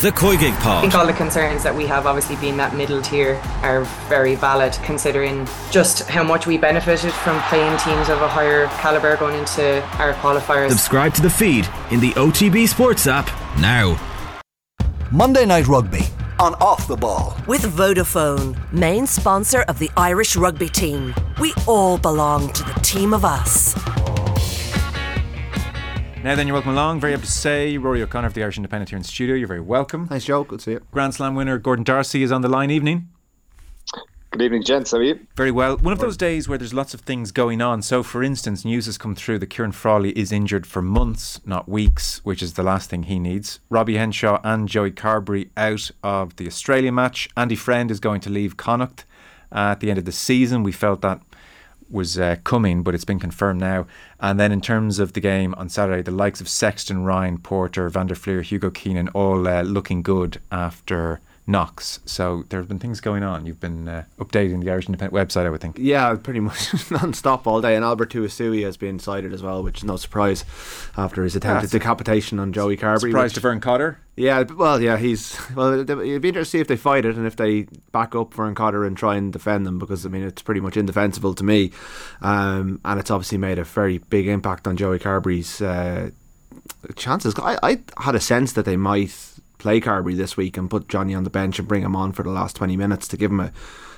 The COYGIG I Pod. think all the concerns that we have, obviously being that middle tier, are very valid considering just how much we benefited from playing teams of a higher calibre going into our qualifiers. Subscribe to the feed in the OTB Sports app now. Monday Night Rugby on Off the Ball. With Vodafone, main sponsor of the Irish rugby team. We all belong to the team of us. Now then, you're welcome along. Very happy to say Rory O'Connor of the Irish Independent here in studio. You're very welcome. Thanks, Joe. Good to see you. Grand Slam winner Gordon D'Arcy is on the line. Evening. Good evening, gents. How are you? Very well. One of those days where there's lots of things going on. So, for instance, news has come through that Kieran Frawley is injured for months, not weeks, which is the last thing he needs. Robbie Henshaw and Joey Carbery out of the Australia match. Andy Friend is going to leave Connacht uh, at the end of the season. We felt that was uh, coming, but it's been confirmed now. And then in terms of the game on Saturday, the likes of Sexton, Ryan, Porter, Van der Flier, Hugo Keenan, all uh, looking good after knocks. So there have been things going on. You've been uh, updating the Irish Independent website, I would think. Yeah, pretty much non-stop all day. And Albert Tuisue has been cited as well, which is no surprise after his attempted Yeah, decapitation on Joey Carbery. Surprised which- to Vern Cotter. Yeah, well, yeah, he's well. It'd be interesting to see if they fight it and if they back up Vern Cotter and try and defend them because I mean it's pretty much indefensible to me, um, and it's obviously made a very big impact on Joey Carbery's uh, chances. I, I had a sense that they might play Carbery this week and put Johnny on the bench and bring him on for the last twenty minutes to give him a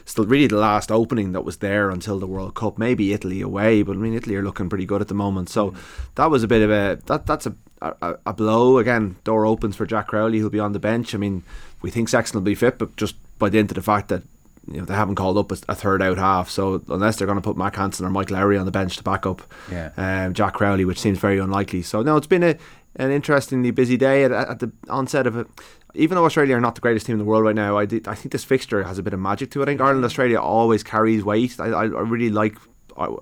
still really the last opening that was there until the World Cup. Maybe Italy away, but I mean Italy are looking pretty good at the moment. So that was a bit of a that that's a a, a blow again. Door opens for Jack Crowley, who'll be on the bench. I mean, we think Sexton will be fit, but just by the end of the fact that you know they haven't called up a, a third out half, so unless they're going to put Mack Hansen or Mike Lowry on the bench to back up Yeah. um, Jack Crowley, which seems very unlikely. So no, it's been a an interestingly busy day at, at the onset of it. Even though Australia are not the greatest team in the world right now, I, did, I think this fixture has a bit of magic to it. I think Ireland Australia always carries weight. I, I, I really like.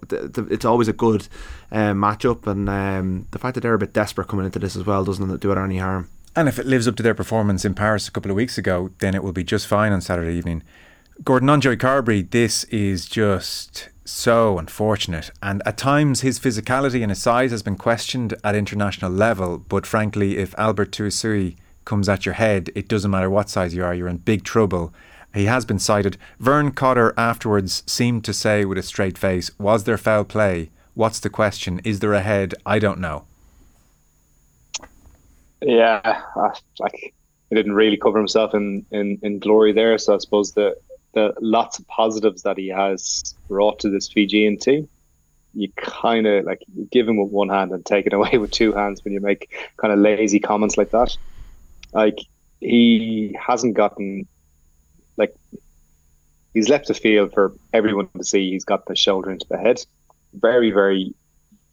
The, it's always a good um, matchup, and um, the fact that they're a bit desperate coming into this as well doesn't do it any harm. And if it lives up to their performance in Paris a couple of weeks ago, then it will be just fine on Saturday evening. Gordon on Joey Carbery, this is just so unfortunate. And at times his physicality and his size has been questioned at international level. But frankly, if Albert Tuisue comes at your head, it doesn't matter what size you are, you're in big trouble. He has been cited. Vern Cotter afterwards seemed to say with a straight face, Was there foul play? What's the question? Is there a head? I don't know. Yeah, like he didn't really cover himself in, in, in glory there. So I suppose the the lots of positives that he has brought to this Fijian team, you kind of like give him with one hand and take it away with two hands when you make kind of lazy comments like that. Like he hasn't gotten like he's left the field for everyone to see. He's got the shoulder into the head. Very, very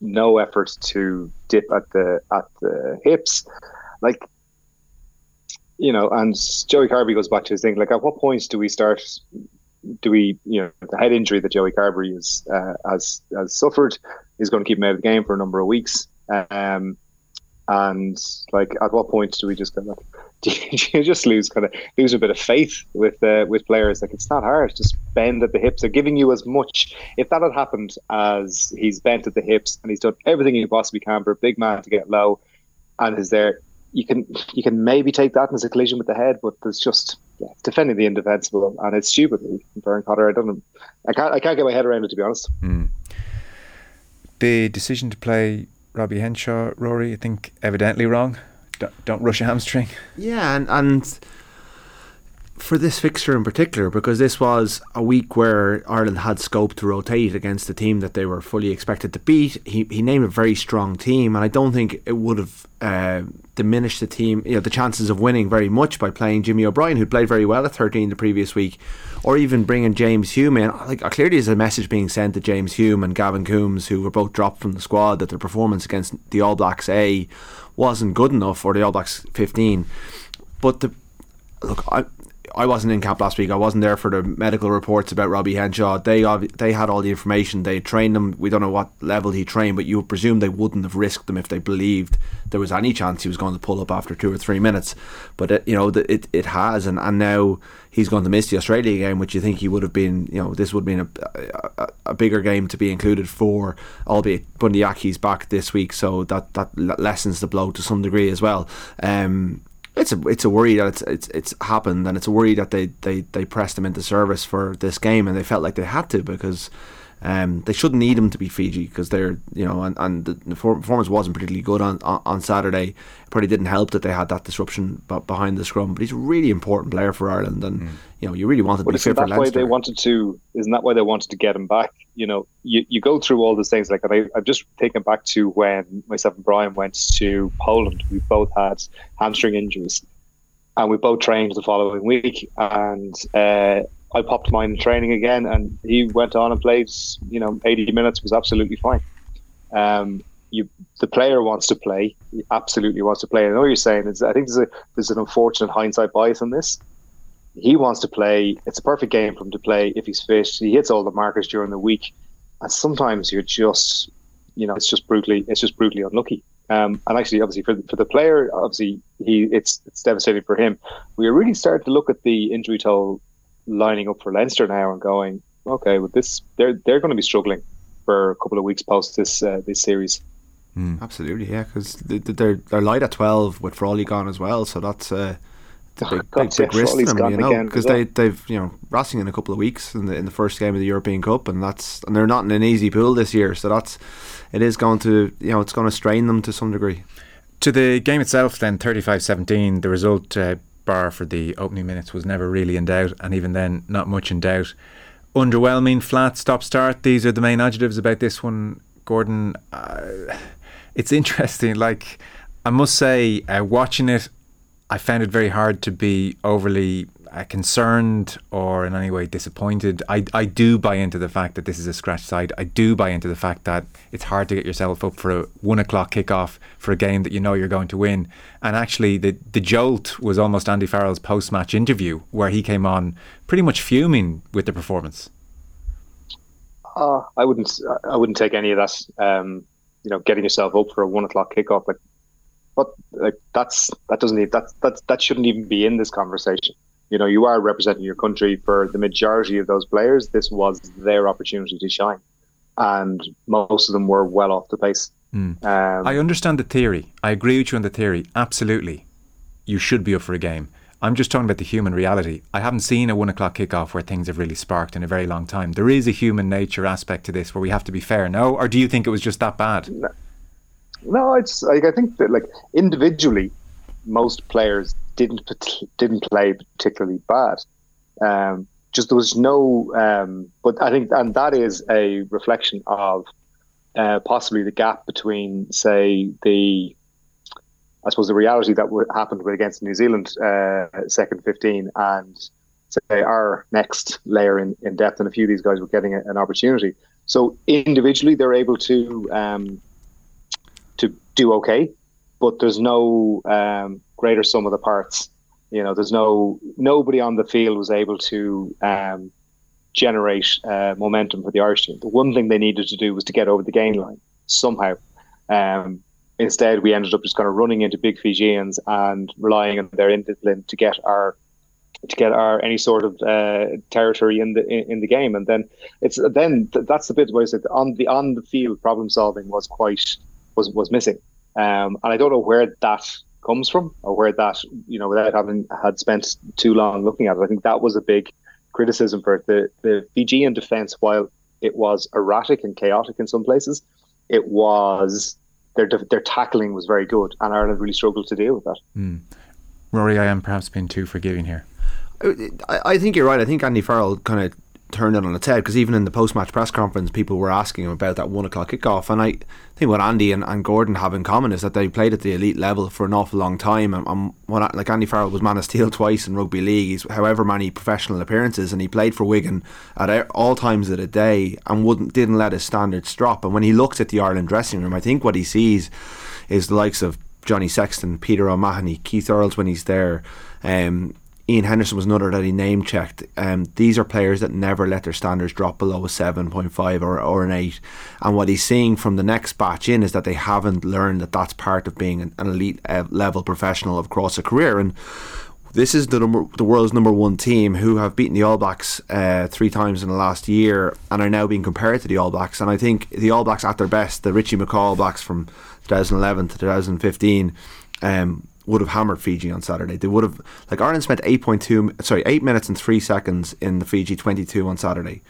no effort to dip at the at the hips. Like you know, and Joey Carbery goes back to his thing. Like, at what point do we start? Do we, you know, the head injury that Joey Carbery is uh, has has suffered is going to keep him out of the game for a number of weeks. Um, and like, at what point do we just kind of do you just lose kind of lose a bit of faith with uh, with players? Like, it's not hard. Just bend at the hips. They're giving you as much. If that had happened as he's bent at the hips and he's done everything he possibly can for a big man to get low, and is there you can you can maybe take that as a collision with the head, but there's just yeah, it's defending the indefensible, and it's stupid. Vern Cotter, I don't I can't I can't get my head around it to be honest. Hmm. The decision to play Robbie Henshaw, Rory, I think evidently wrong. Don't, don't rush a hamstring. Yeah, and and for this fixture in particular, because this was a week where Ireland had scope to rotate against a team that they were fully expected to beat. He he named a very strong team, and I don't think it would have uh, diminished the team, you know, the chances of winning very much by playing Jimmy O'Brien, who played very well at 13 the previous week, or even bringing James Hume in. Like uh, clearly, there's a message being sent to James Hume and Gavin Coombs, who were both dropped from the squad, that their performance against the All Blacks A wasn't good enough, or the All Blacks 15. But the look, I I wasn't in camp last week. I wasn't there for the medical reports about Robbie Henshaw. They they had all the information. They trained him. We don't know what level he trained, but you would presume they wouldn't have risked him if they believed there was any chance he was going to pull up after two or three minutes. But it, you know, it it has, and, and now he's going to miss the Australia game, which you think he would have been. You know, this would have been a, a, a bigger game to be included for, albeit Bundee Aki's back this week, so that that lessens the blow to some degree as well. Um, it's a it's a worry that it's it's it's happened, and it's a worry that they they they pressed him into service for this game, and they felt like they had to because. Um, they shouldn't need him to be Fiji because they're, you know, and, and the performance wasn't particularly good on, on, on Saturday. It probably didn't help that they had that disruption behind the scrum, but he's a really important player for Ireland, and mm. you know, you really wanted to be fit for Leinster. why they wanted to? Isn't that why they wanted to get him back? You know, you, you go through all these things like I, I've just taken back to when myself and Brian went to Poland. We both had hamstring injuries, and we both trained the following week, and. Uh, I popped mine in training again, and he went on and played. You know, 80 minutes was absolutely fine. Um, you, the player wants to play. He absolutely wants to play. I know what you're saying. is, I think there's, a, there's an unfortunate hindsight bias on this. He wants to play. It's a perfect game for him to play if he's fit. He hits all the markers during the week, and sometimes you're just, you know, it's just brutally, it's just brutally unlucky. Um, and actually, obviously, for the, for the player, obviously, he it's it's devastating for him. We are really starting to look at the injury toll lining up for Leinster now and going, okay, well this they're they're going to be struggling for a couple of weeks post this uh, this series. Mm. Absolutely, yeah, because they're they're light at twelve with Frawley gone as well, so that's. Uh, a big, big, big risk to them, you know, because they they've you know Racing in a couple of weeks in the in the first game of the European Cup, and that's and they're not in an easy pool this year, so that's it is going to you know it's going to strain them to some degree. To the game itself, then 35-17, the result uh, bar for the opening minutes was never really in doubt, and even then, not much in doubt. Underwhelming, flat, stop start. These are the main adjectives about this one, Gordon. Uh, it's interesting. Like, I must say, uh, watching it, I found it very hard to be overly uh, concerned or in any way disappointed. I, I do buy into the fact that this is a scratch side. I do buy into the fact that it's hard to get yourself up for a one o'clock kickoff for a game that you know you're going to win. And actually, the the jolt was almost Andy Farrell's post match interview where he came on pretty much fuming with the performance. Uh, I wouldn't. I wouldn't take any of that. Um, you know, getting yourself up for a one o'clock kickoff, like, what? Like that's that doesn't need that that that shouldn't even be in this conversation you know, you are representing your country for the majority of those players. This was their opportunity to shine, and most of them were well off the pace. Mm. Um, I understand the theory. I agree with you on the theory. Absolutely, you should be up for a game. I'm just talking about the human reality. I haven't seen a one o'clock kickoff where things have really sparked in a very long time. There is a human nature aspect to this where we have to be fair. No, or do you think it was just that bad? No, no it's like I think that like individually, most players didn't didn't play particularly bad. Um, just there was no, um, but I think, and that is a reflection of uh, possibly the gap between, say, the, I suppose, the reality that happened with against New Zealand uh, second fifteen and say our next layer in, in depth, and a few of these guys were getting a, an opportunity. So individually, they're able to um, to do okay, but there's no um, greater sum of the parts. You know, there's no nobody on the field was able to um, generate uh, momentum for the Irish team. The one thing they needed to do was to get over the gain line somehow. Um, instead, we ended up just kind of running into big Fijians and relying on their discipline to get our to get our any sort of uh, territory in the in, in, the game. And then it's then th- that's the bit where I said on the on the field problem solving was quite was was missing. Um, and I don't know where that comes from or where that, you know, without having had spent too long looking at it. I think that was a big criticism for it. The, the Fijian defence, while it was erratic and chaotic in some places, it was their their tackling was very good, and Ireland really struggled to deal with that. Mm. Rory, I am perhaps being too forgiving here. I, I think you're right. I think Andy Farrell kind of turned it on its head because even in the post match press conference, people were asking him about that one o'clock kickoff. And I think what Andy and, and Gordon have in common is that they played at the elite level for an awful long time. And, and when, like Andy Farrell was man of steel twice in rugby league, he's however many professional appearances, and he played for Wigan at all times of the day and wouldn't didn't let his standards drop. And when he looks at the Ireland dressing room, I think what he sees is the likes of Johnny Sexton, Peter O'Mahony, Keith Earls when he's there. Um, Ian Henderson was another that he name checked. Um, these are players that never let their standards drop below a 7.5 or, or an 8. And what he's seeing from the next batch in is that they haven't learned that that's part of being an, elite uh, level professional across a career. And this is the number, the world's number one team who have beaten the All Blacks uh, three times in the last year and are now being compared to the All Blacks. And I think the All Blacks at their best, the Richie McCaw All Blacks from 2011 to 2015, um, would have hammered Fiji on Saturday. They would have like Ireland spent eight point two sorry eight minutes and three seconds in the Fiji twenty two on Saturday.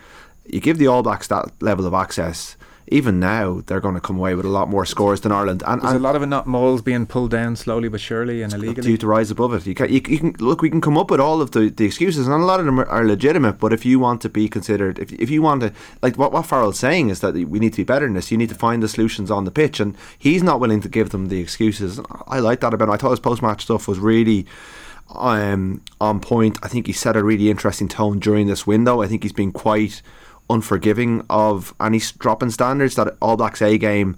You give the All Blacks that level of access even now they're going to come away with a lot more scores than Ireland. And, There's and a lot of it not moles being pulled down slowly but surely and illegally. due to rise above it. You can, you, you, can look. We can come up with all of the, the excuses, and a lot of them are, are, legitimate. But if you want to be considered, if, if you want to, like what what Farrell's saying is that we need to be better than this. You need to find the solutions on the pitch, and he's not willing to give them the excuses. I like that about him. I thought his post match stuff was really. Um, on point. I think he set a really interesting tone during this window. I think he's been quite unforgiving of any dropping standards. That All Blacks A game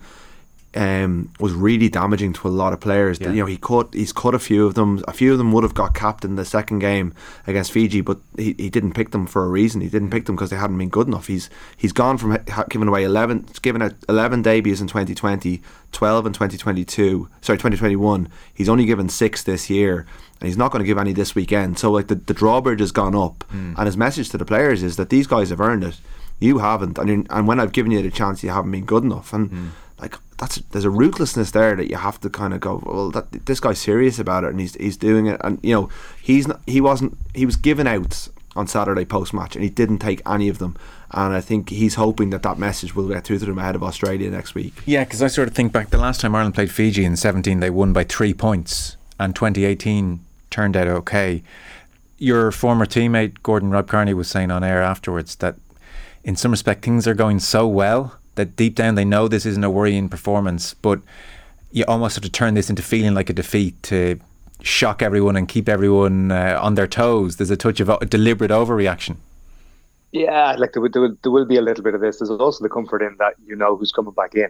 um, was really damaging to a lot of players. Yeah. You know, he cut he's cut a few of them. A few of them would have got capped in the second game against Fiji, but he, he didn't pick them for a reason. He didn't pick them because they hadn't been good enough. He's he's gone from giving away eleven, given out eleven debuts in 2020, 12 in 2022. Sorry, 2021. He's only given six this year and he's not going to give any this weekend. So like the, the drawbridge has gone up, mm. and his message to the players is that these guys have earned it. You haven't, and and when I've given you the chance, you haven't been good enough. And mm. like that's there's a ruthlessness there that you have to kind of go. Well, that this guy's serious about it, and he's he's doing it. And you know, he's not, he wasn't he was given out on Saturday post match, and he didn't take any of them. And I think he's hoping that that message will get through to them ahead of Australia next week. Yeah, because I sort of think back the last time Ireland played Fiji in 17, they won by three points, and 2018 turned out okay. Your former teammate Gordon Rob Kearney was saying on air afterwards that in some respect things are going so well that deep down they know this isn't a worrying performance, but you almost have to turn this into feeling like a defeat to shock everyone and keep everyone uh, on their toes. There's a touch of a deliberate overreaction. Yeah, like there will, there, will, there will be a little bit of this. There's also the comfort in that you know who's coming back in.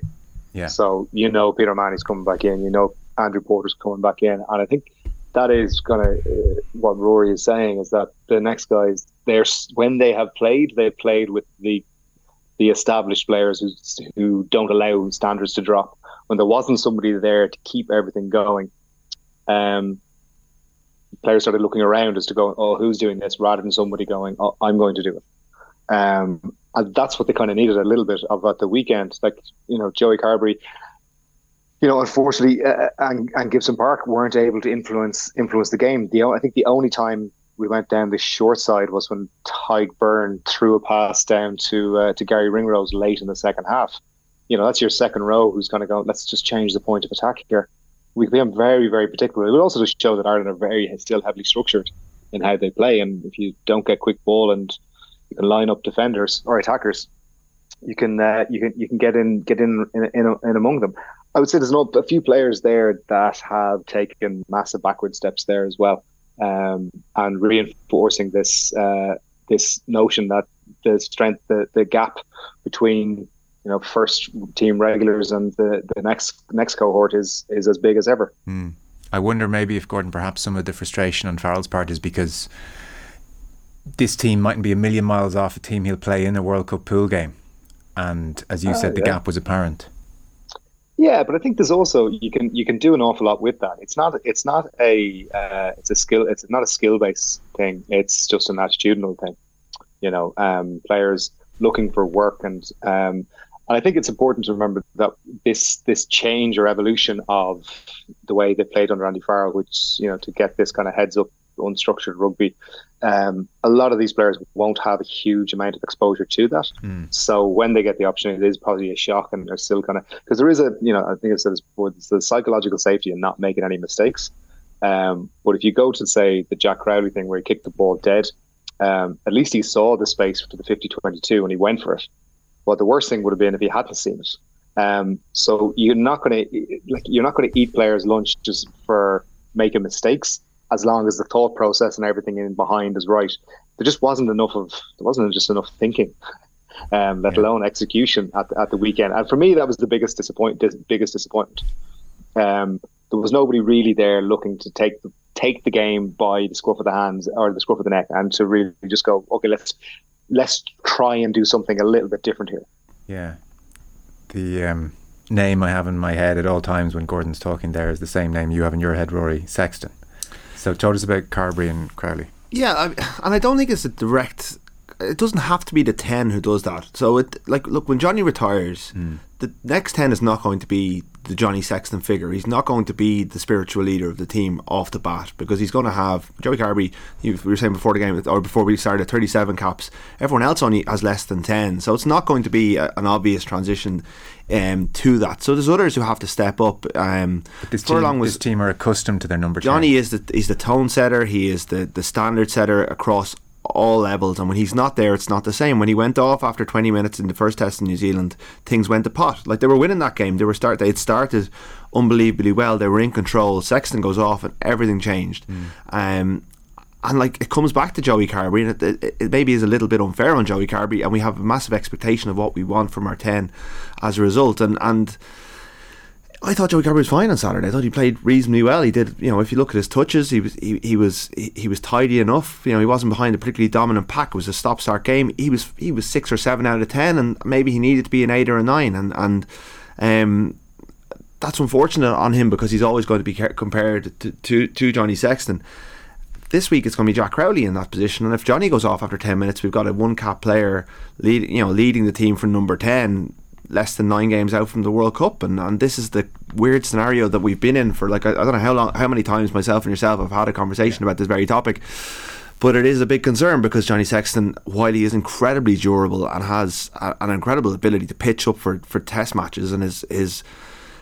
Yeah. So you know Peter O'Mahony's coming back in. You know Andrew Porter's coming back in, and I think that is kind of uh, what Rory is saying is that the next guys, they're when they have played, they've played with the the established players who who don't allow standards to drop. When there wasn't somebody there to keep everything going, um, players started looking around as to go, oh, who's doing this, rather than somebody going, oh, I'm going to do it. Um, and that's what they kind of needed a little bit of at the weekend. Like you know, Joey Carbery you know, unfortunately, uh, and, and Gibson Park weren't able to influence influence the game. The I think the only time we went down the short side was when Tadhg Beirne threw a pass down to uh, to Garry Ringrose late in the second half. You know, that's your second row who's going to go. Let's just change the point of attack here. We became very, very particular. It would also just show that Ireland are very still heavily structured in how they play. And if you don't get quick ball and you can line up defenders or attackers, you can uh, you can you can get in get in in, in, in among them. I would say there's not a few players there that have taken massive backward steps there as well, um, and reinforcing this uh, this notion that the strength, the, the gap between you know first team regulars and the, the next next cohort is is as big as ever. Mm. I wonder maybe if Gordon, perhaps some of the frustration on Farrell's part is because this team mightn't be a million miles off a team he'll play in a World Cup pool game, and as you uh, said, the yeah. gap was apparent. Yeah, but I think there's also you can you can do an awful lot with that. It's not it's not a uh, it's a skill it's not a skill based thing. It's just an attitudinal thing. You know, um, players looking for work and um, and I think it's important to remember that this this change or evolution of the way they played under Andy Farrell, which you know to get this kind of heads up unstructured rugby, um, a lot of these players won't have a huge amount of exposure to that. Mm. So when they get the opportunity, it is probably a shock, and they're still kind of because there is a you know I think I said this before, it's the psychological safety and not making any mistakes. Um, but if you go to say the Jack Crowley thing where he kicked the ball dead, um, at least he saw the space for the 50-22 and he went for it. But the worst thing would have been if he hadn't seen it. Um, so you're not going to like you're not going to eat players' lunch just for making mistakes as long as the thought process and everything in behind is right. There just wasn't enough of there wasn't just enough thinking, um, let alone execution at the, at the weekend. And for me, that was the biggest disappoint biggest disappointment. Um, there was nobody really there looking to take the, take the game by the scruff of the hands or the scruff of the neck, and to really just go, okay, let's let's try and do something a little bit different here. Yeah, the um, name I have in my head at all times when Gordon's talking there is the same name you have in your head, Rory Sexton. So told us about Carbery and Crowley. Yeah, I, and I don't think it's a direct. It doesn't have to be the ten who does that. So it like look when Johnny retires, mm. the next 10 is not going to be the Johnny Sexton figure. He's not going to be the spiritual leader of the team off the bat because he's going to have Joey Carbery. we were saying before the game or before we started, 37 caps. Everyone else only has less than 10, so it's not going to be a, an obvious transition um, to that. So there's others who have to step up. Um, this team, was, this team are accustomed to their number. Johnny 10. is the he's the tone setter. He is the the standard setter across all levels. And when he's not there, it's not the same. When he went off after 20 minutes in the first test in New Zealand, things went to pot. Like they were winning that game. They were start. They had started unbelievably well. They were in control. Sexton goes off, and everything changed. Mm. Um, and like it comes back to Joey Carbery, and it, it, it, maybe is a little bit unfair on Joey Carbery, and we have a massive expectation of what we want from our ten as a result. And and I thought Joey Carbery was fine on Saturday. I thought he played reasonably well. He did, you know, if you look at his touches, he was he, he was he, he was tidy enough. You know, he wasn't behind a particularly dominant pack. It was a stop start game. He was he was six or seven out of ten, and maybe he needed to be an eight or a nine. And and um, that's unfortunate on him because he's always going to be compared to to, to Johnny Sexton. This week it's going to be Jack Crowley in that position, and if Johnny goes off after ten minutes, we've got a one cap player lead, you know, leading the team from number ten less than nine games out from the World Cup, and, and this is the weird scenario that we've been in for like I, I don't know how long, how many times myself and yourself have had a conversation yeah. about this very topic. But it is a big concern because Johnny Sexton, while he is incredibly durable and has a, an incredible ability to pitch up for, for test matches and his his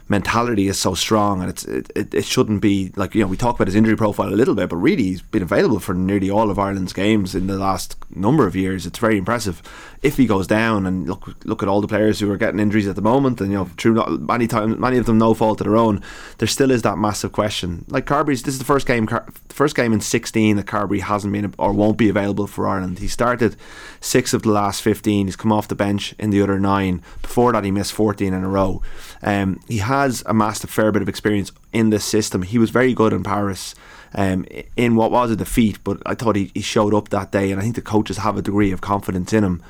mentality is so strong, and it's it, it, shouldn't be like you know we talk about his injury profile a little bit, but really he's been available for nearly all of Ireland's games in the last number of years. It's very impressive. If he goes down, and look look at all the players who are getting injuries at the moment, and you know, true, not many times many of them no fault of their own. There still is that massive question. Like Carbery's, this is the first game, Car- first game in 16 that Carbery hasn't been or won't be available for Ireland. He started six of the last 15. He's come off the bench in the other nine. Before that, he missed 14 in a row. Um, he has amassed a fair bit of experience in this system. He was very good in Paris. Um, in what was a defeat, but I thought he, he showed up that day, and I think the coaches have a degree of confidence in him.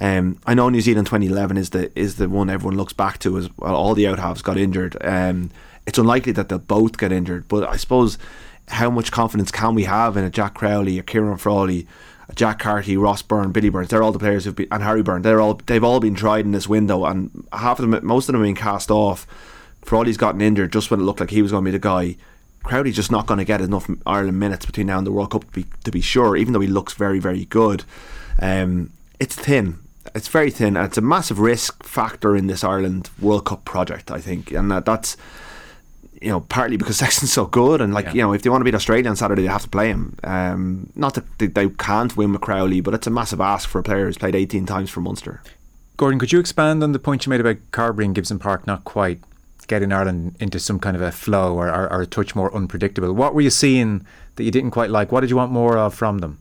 Um, I know New Zealand 2011 is the is the one everyone looks back to as well, all the out halves got injured. Um, it's unlikely that they'll both get injured, but I suppose how much confidence can we have in a Jack Crowley, a Kieran Frawley, a Jack Carty, Ross Byrne, Billy Burns, they're all the players who've been, and Harry Byrne, they're all they've all been tried in this window, and half of them, most of them, have been cast off. Frawley's gotten injured just when it looked like he was going to be the guy. Crowley's just not going to get enough Ireland minutes between now and the World Cup to be, to be sure, even though he looks very, very good. Um, it's thin. It's very thin, and it's a massive risk factor in this Ireland World Cup project, I think, and that, that's you know, partly because Sexton's so good, and like yeah. you know, if they want to beat Australia on Saturday, they have to play him. Um, not that they, they, can't win with Crowley, but it's a massive ask for a player who's played 18 times for Munster. Gordon, could you expand on the point you made about Carbery and Gibson Park not quite getting Ireland into some kind of a flow or, or, or a touch more unpredictable? What were you seeing that you didn't quite like? What did you want more of from them?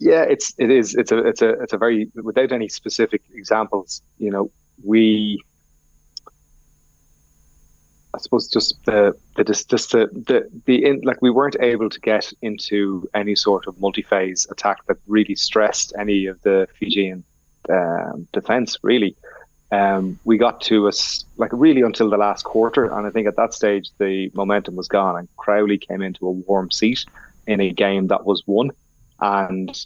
Yeah, it's it is it's a it's a it's a very without any specific examples. You know, we I suppose just the the just, the the, the in, like we weren't able to get into any sort of multi-phase attack that really stressed any of the Fijian um, defense. Really, um, we got to us like really until the last quarter, and I think at that stage the momentum was gone, and Crowley came into a warm seat in a game that was won, and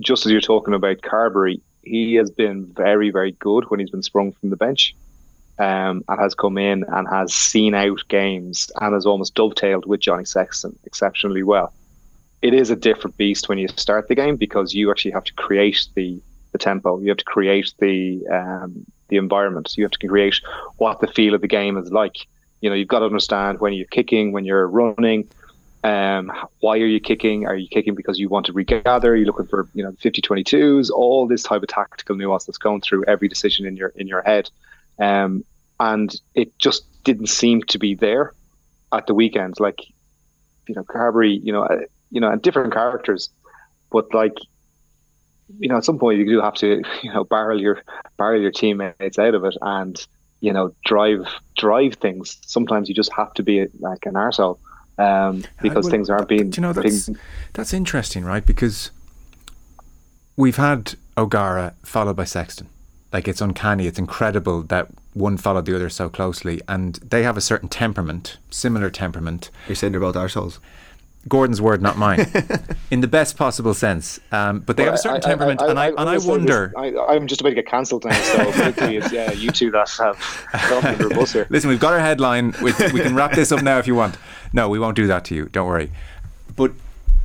just as you're talking about Carbery, he has been very very good when he's been sprung from the bench um, and has come in and has seen out games and has almost dovetailed with Johnny Sexton exceptionally well. It is a different beast when you start the game because you actually have to create the, the tempo. You have to create the um, the environment. You have to create what the feel of the game is like. You know, you've got to understand when you're kicking, when you're running. Um, why are you kicking? Are you kicking because you want to regather? You're you looking for you know 50-22s? All this type of tactical nuance that's going through every decision in your in your head. Um, and it just didn't seem to be there at the weekend. Like, you know, Carbery, you know, uh, you know, and different characters, but like, you know, at some point you do have to, you know, barrel your barrel your teammates out of it and you know drive drive things. Sometimes you just have to be like an arsehole um, because well, things aren't being. You know, that's being, that's interesting, right? Because we've had O'Gara followed by Sexton like it's uncanny. It's incredible that one followed the other so closely, and they have a certain temperament, similar temperament. You're saying they're both arseholes. Gordon's word, not mine, in the best possible sense. Um, but they Well, have a certain I- I- temperament, I- and I, I- and I wonder. I, I'm just about to get cancelled now, so hopefully it's yeah, you two that have under a bus here. Listen, we've got our headline. We, we can wrap this up now if you want. No, we won't do that to you. Don't worry. But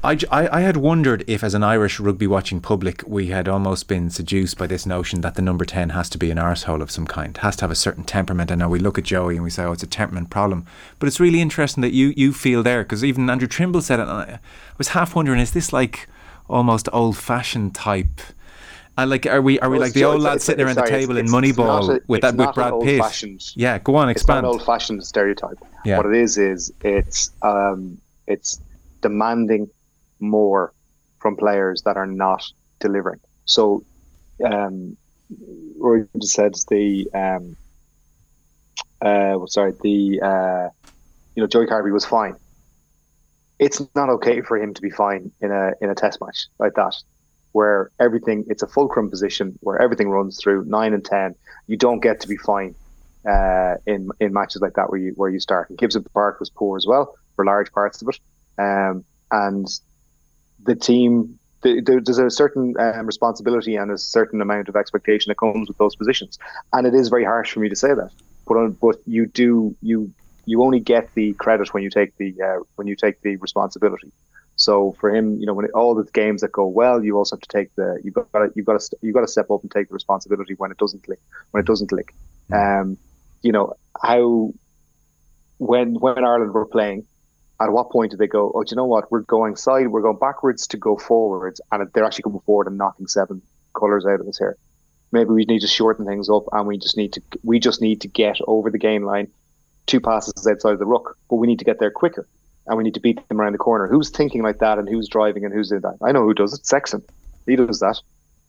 I, I- I had wondered if, as an Irish rugby watching public, we had almost been seduced by this notion that the number 10 has to be an arsehole of some kind, has to have a certain temperament. I know we look at Joey and we say, oh, it's a temperament problem. But it's really interesting that you, you feel there, because even Andrew Trimble said it. And I I was half wondering, is this like almost old fashioned type? I like, are we are we Well, like the old lads sitting around it's- the table in Moneyball with that with Brad Pitt? Yeah, go on, expand. It's not an old-fashioned stereotype. Yeah. What it is is it's um, it's demanding more from players that are not delivering. So, um, Roy just said the um, uh, sorry the uh, you know Joey Carbery was fine. It's not okay for him to be fine in a in a test match like that, where everything it's a fulcrum position where everything runs through nine and ten. You don't get to be fine uh, in in matches like that where you where you start. And Gibson Park was poor as well for large parts of it, um, and the team. There's a certain um, responsibility and a certain amount of expectation that comes with those positions, and it is very harsh for me to say that. But but you do you you only get the credit when you take the uh, when you take the responsibility. So for him, you know, when it, all the games that go well, you also have to take the you've got to, you've got to you've got to step up and take the responsibility when it doesn't click when it doesn't click. Um, you know how when when Ireland were playing, at what point do they go? Oh, do you know what? We're going side, we're going backwards to go forwards, and they're actually coming forward and knocking seven colours out of us here. Maybe we need to shorten things up, and we just need to we just need to get over the game line, two passes outside of the ruck, but we need to get there quicker, and we need to beat them around the corner. Who's thinking like that, and who's driving, and who's in that? I know who does it. Sexton, he does that.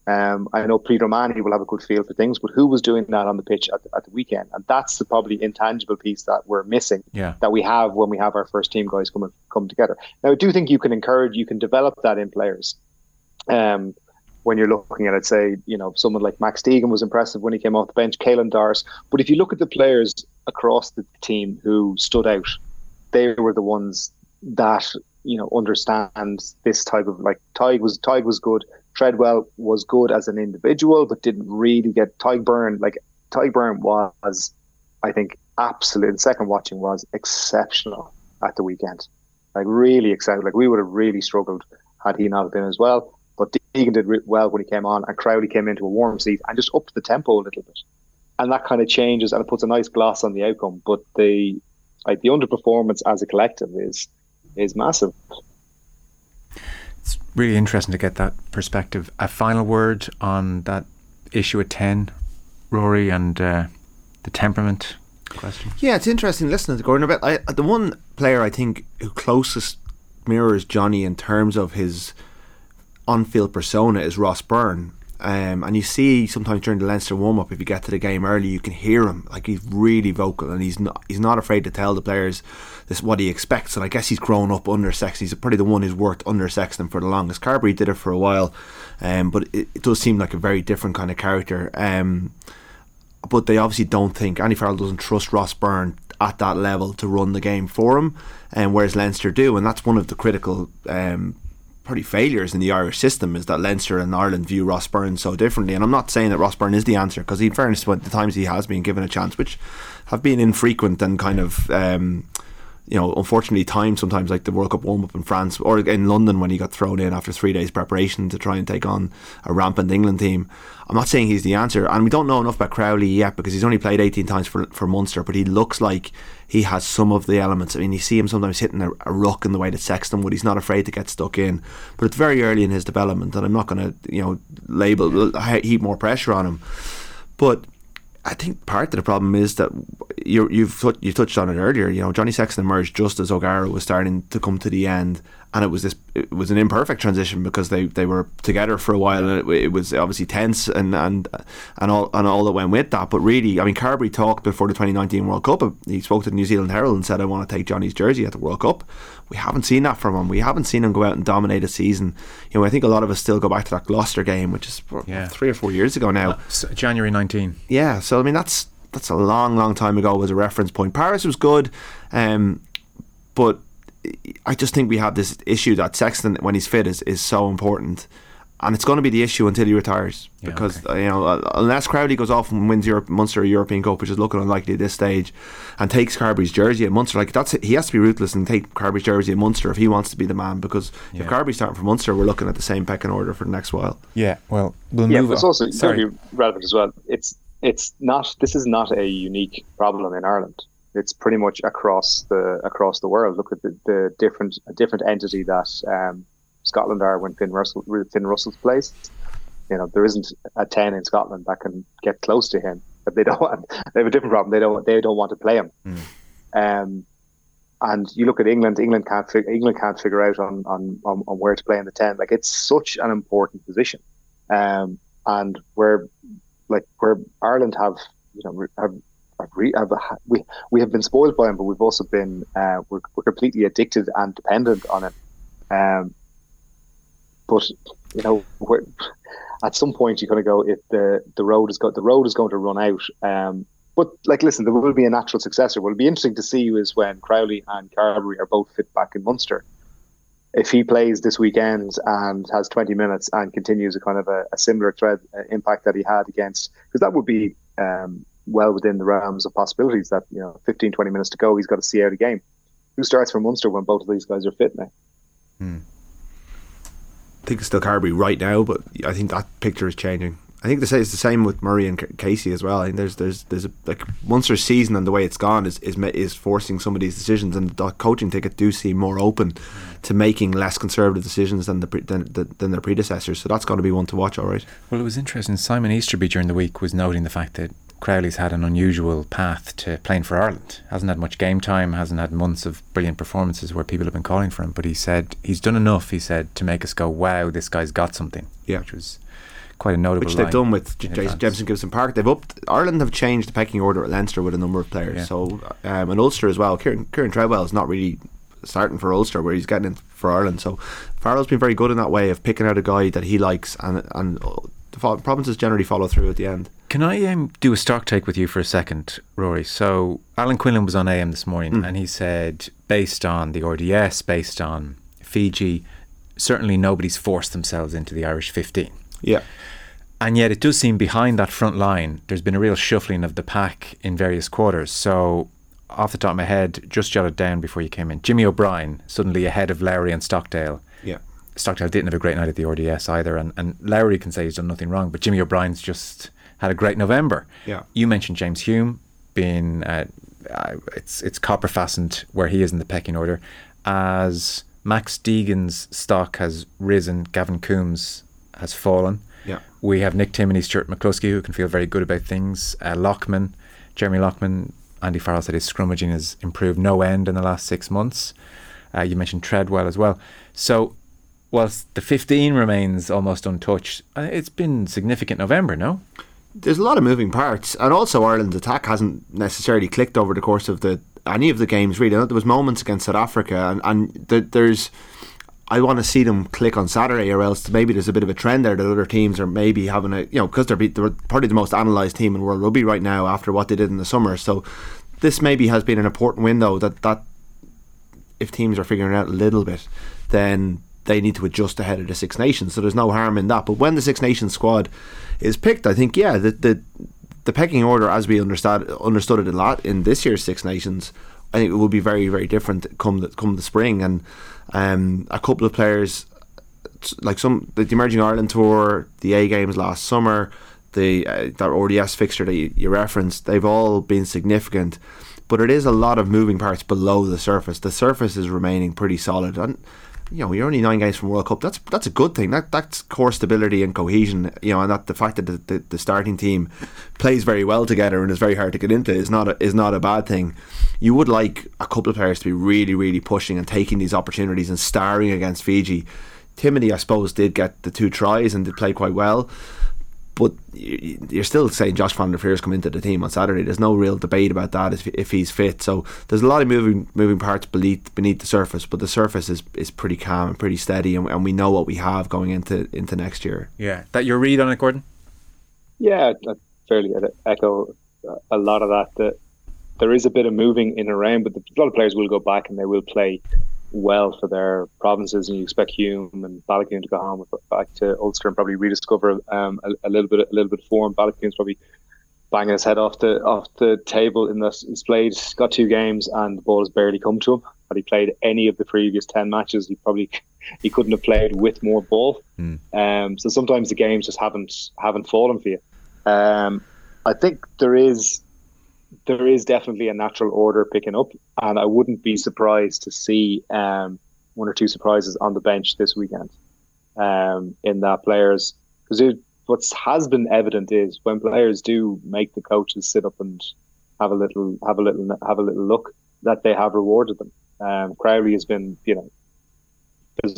Um, I know Peter Manny will have a good feel for things, but who was doing that on the pitch at, at the weekend? And that's the probably intangible piece that we're missing Yeah. that we have when we have our first team guys come come together. Now, I do think you can encourage, you can develop that in players. Um, when you're looking at it, say, you know, someone like Max Deegan was impressive when he came off the bench, Caelan Doris. But if you look at the players across the team who stood out, they were the ones that you know understand this type of like Tadhg was Tadhg was good. Treadwell was good as an individual, but didn't really get Tadhg Beirne. Like Tadhg Beirne was, I think, absolute. Second watching was exceptional at the weekend. Like really excited. Like we would have really struggled had he not been as well. But Deegan did re- well when he came on, and Crowley came into a warm seat and just upped the tempo a little bit. And that kind of changes and it puts a nice gloss on the outcome. But the like the underperformance as a collective is is massive. It's really interesting to get that perspective. A final word on that issue at 10, Rory, and uh, the temperament question. Yeah, it's interesting listening to Gordon a bit. I, the one player I think who closest mirrors Johnny in terms of his on-field persona is Ross Byrne. Um, and you see sometimes during the Leinster warm-up, if you get to the game early, you can hear him like he's really vocal, and he's not he's not afraid to tell the players this what he expects. And I guess he's grown up under Sexton. He's probably the one who's worked under Sexton for the longest. Carbery did it for a while, um, but it, it does seem like a very different kind of character. Um, but they obviously don't think Andy Farrell doesn't trust Ross Byrne at that level to run the game for him, and whereas Leinster do, and that's one of the critical um, probably failures in the Irish system is that Leinster and Ireland view Ross Byrne so differently. And I'm not saying that Ross Byrne is the answer because, in fairness, the times he has been given a chance, which have been infrequent and kind of. Um, you know, unfortunately, time sometimes like the World Cup warm up in France or in London when he got thrown in after three days preparation to try and take on a rampant England team. I'm not saying he's the answer, and we don't know enough about Crowley yet because he's only played 18 times for for Munster, but he looks like he has some of the elements. I mean, you see him sometimes hitting a, a ruck in the way that Sexton would. He's not afraid to get stuck in, but it's very early in his development, and I'm not going to you know label uh, heap more pressure on him, but. I think part of the problem is that you, you've you touched on it earlier. You know, Johnny Sexton emerged just as O'Gara was starting to come to the end, and it was this it was an imperfect transition because they, they were together for a while, and it, it was obviously tense and and and all and all that went with that. But really, I mean, Carbery talked before the 2019 World Cup. He spoke to the New Zealand Herald and said, "I want to take Johnny's jersey at the World Cup." We haven't seen that from him. We haven't seen him go out and dominate a season. You know, I think a lot of us still go back to that Gloucester game, which is Yeah. three or four years ago now. S- January 19. Yeah, so I mean that's that's a long, long time ago as a reference point. Paris was good, um, but I just think we have this issue that Sexton, when he's fit, is, is so important. And it's going to be the issue until he retires Yeah, because okay. uh, you know uh, unless Crowley goes off and wins Europe, Munster or European Cup, which is looking unlikely at this stage, and takes Carbery's jersey at Munster, like that's he has to be ruthless and take Carbery's jersey at Munster if he wants to be the man. Because Yeah. if Carbery's starting for Munster, we're looking at the same pecking order for the next while. Yeah, well, we'll Yeah, move but it's also Sorry. very relevant as well. It's it's not this is not a unique problem in Ireland. It's pretty much across the across the world. Look at the, the different a different entity that um, Scotland are when Finn Russell Finn Russell's plays. You know, there isn't a ten in Scotland that can get close to him. But they don't. Want, they have a different problem. They don't. They don't want to play him. Um, and you look at England. England can't. Fig- England can't figure out on, on, on, on where to play in the ten. Like it's such an important position. Um, and where like where Ireland have you know have, re, have we we have been spoiled by him, but we've also been uh, we're, we're completely addicted and dependent on it. Um, but you know, at some point you're going to go if the the road is go the road is going to run out. Um, but like, listen, there will be a natural successor. What'll be interesting to see is when Crowley and Carbery are both fit back in Munster. If he plays this weekend and has 20 minutes and continues a kind of a, a similar thread uh, impact that he had against, because that would be um, well within the realms of possibilities that, you know, 15, 20 minutes to go, he's got to see out a game. Who starts for Munster when both of these guys are fit now? Hmm. I think it's still Carbery right now, but I think that picture is changing. I think they it's the same with Murray and Casey as well. I think there's there's there's a, like Munster's season and the way it's gone is is is forcing some of these decisions, and the coaching ticket do seem more open to making less conservative decisions than the than, than, than their predecessors. So that's going to be one to watch. All right. Well, it was interesting. Simon Easterby during the week was noting the fact that Crowley's had an unusual path to playing for Ireland. Hasn't had much game time, hasn't had months of brilliant performances where people have been calling for him. But he said he's done enough, he said, to make us go, wow, this guy's got something. Yeah. Which was quite a notable which they've done with J- in J- Jamison Gibson Park. They've upped Ireland have changed the pecking order at Leinster with a number of players. Yeah. So um, and Ulster as well. Kieran, Kieran Treadwell is not really starting for Ulster where he's getting in for Ireland. So Farrell's been very good in that way of picking out a guy that he likes and and uh, the provinces generally follow through at the end. Can I um, do a stock take with you for a second, Rory? So Alan Quinlan was on AM this morning, and he said, based on the RDS, based on Fiji, certainly nobody's forced themselves into the Irish 15. Yeah. And yet, it does seem behind that front line, there's been a real shuffling of the pack in various quarters. So, off the top of my head, just jotted down before you came in Jimmy O'Brien, suddenly ahead of Lowry and Stockdale. Yeah. Stockdale didn't have a great night at the RDS either, and, and Lowry can say he's done nothing wrong, but Jimmy O'Brien's just had a great November. Yeah. You mentioned James Hume being uh, uh, it's it's copper fastened where he is in the pecking order, as Max Deegan's stock has risen, Gavin Coombs has fallen. Yeah. We have Nick Timoney, Stuart McCloskey, who can feel very good about things. Uh, Loughman, Jeremy Loughman, Andy Farrell said his scrummaging has improved no end in the last six months. Uh, you mentioned Treadwell as well. So, whilst the 15 remains almost untouched, uh, it's been significant November, no? There's a lot of moving parts, and also Ireland's attack hasn't necessarily clicked over the course of the any of the games. Really, there was moments against South Africa, and and th- there's. I want to see them click on Saturday, or else maybe there's a bit of a trend there that other teams are maybe having a you know because they're, they're probably the most analysed team in world rugby right now after what they did in the summer. So this maybe has been an important window that that if teams are figuring out a little bit, then they need to adjust ahead of the Six Nations. So there's no harm in that. But when the Six Nations squad is picked, I think yeah, the the, the pecking order as we understood understood it a lot in this year's Six Nations, I think it will be very very different come the, come the spring. And um, a couple of players like some the emerging Ireland tour, the A games last summer, the uh, that RDS fixture that you, you referenced, they've all been significant. But it is a lot of moving parts below the surface. The surface is remaining pretty solid, and you know you're only nine games from World Cup. That's that's a good thing. That that's core stability and cohesion. You know, and that the fact that the, the, the starting team plays very well together and is very hard to get into is not a, is not a bad thing. You would like a couple of players to be really really pushing and taking these opportunities and starring against Fiji. Timoney, I suppose, did get the two tries and did play quite well. But you're still saying Josh Van der Flier's come into the team on Saturday. There's no real debate about that if, if he's fit. So there's a lot of moving moving parts beneath beneath the surface, but the surface is, is pretty calm and pretty steady, and, and we know what we have going into into next year. Yeah. That your read on it, Gordon? Yeah, I fairly echo a lot of that. That there is a bit of moving in and around, but a lot of players will go back and they will play well for their provinces, and you expect Hume and Baloucoune to go home back to Ulster and probably rediscover um, a, a, little bit a little bit of form. Baloucoune's probably banging his head off the off the table in that he's played, got two games, and the ball has barely come to him. Had he played any of the previous ten matches, he probably he couldn't have played with more ball. Mm. Um, so sometimes the games just haven't haven't fallen for you. Um, I think there is there is definitely a natural order picking up, and I wouldn't be surprised to see um, one or two surprises on the bench this weekend. Um, in that players, because what has been evident is when players do make the coaches sit up and have a little, have a little, have a little look, that they have rewarded them. Um, Crowley has been, you know,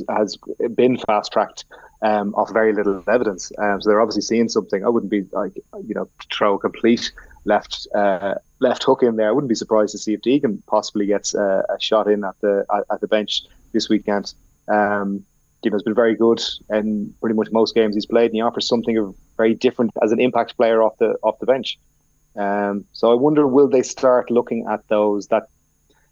has, been fast tracked um, off very little evidence. Um, so they're obviously seeing something. I wouldn't be like, you know, throw a complete left uh, left hook in there. I wouldn't be surprised to see if Deegan possibly gets a, a shot in at the at, at, the bench this weekend. Um, has been very good in pretty much most games he's played, and he offers something of very different as an impact player off the off the bench. Um, so I wonder, will they start looking at those that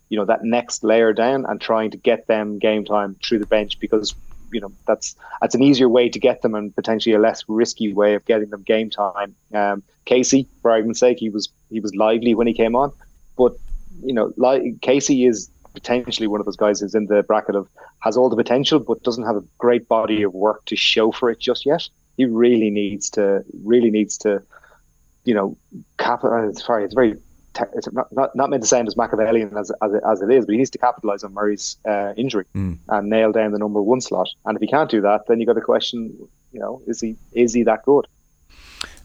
you know that next layer down and trying to get them game time through the bench because you know that's that's an easier way to get them and potentially a less risky way of getting them game time. Um, Casey, for argument's sake, he was he was lively when he came on, but you know, like Casey is potentially one of those guys who's in the bracket of has all the potential but doesn't have a great body of work to show for it just yet. He really needs to really needs to, you know, cap. Uh, sorry, it's very it's not, not, not meant to sound as Machiavellian as, as, it, as it is, but he needs to capitalise on Murray's uh, injury mm. and nail down the number one slot. And if he can't do that, then you've got to question, you know, is he is he that good?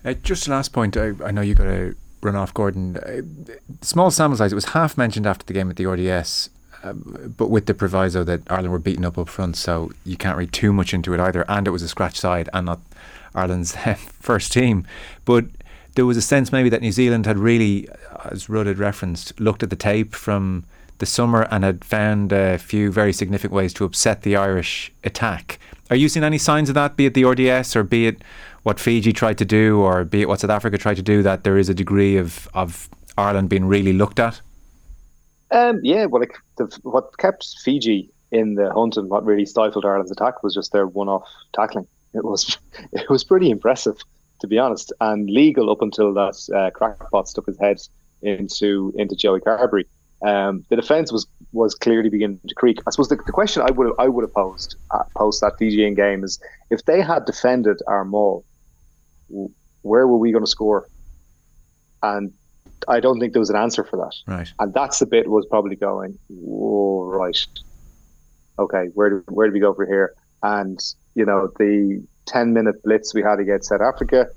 Uh, just a last point. I, I know you got to run off, Gordon. Uh, small sample size. It was half mentioned after the game at the RDS. Um, but with the proviso that Ireland were beaten up up front, so you can't read too much into it either. And it was a scratch side and not Ireland's first team. But there was a sense maybe that New Zealand had really, as Rudd had referenced, looked at the tape from the summer and had found a few very significant ways to upset the Irish attack. Are you seeing any signs of that, be it the RDS or be it what Fiji tried to do or be it what South Africa tried to do, that there is a degree of, of Ireland being really looked at? Um, yeah, well, the, what kept Fiji in the hunt and what really stifled Ireland's attack was just their one-off tackling. It was it was pretty impressive to be honest, and legal up until that uh, crackpot stuck his head into into Joey Carbery. Um, the defence was was clearly beginning to creak. I suppose the, the question I would have, I would have posed uh, post that Fijian game is if they had defended our maul, where were we going to score? And I don't think there was an answer for that. Right. And that's the bit was probably going, whoa, right. Okay, where do where do we go from here? And you know the 10 minute blitz we had against South Africa.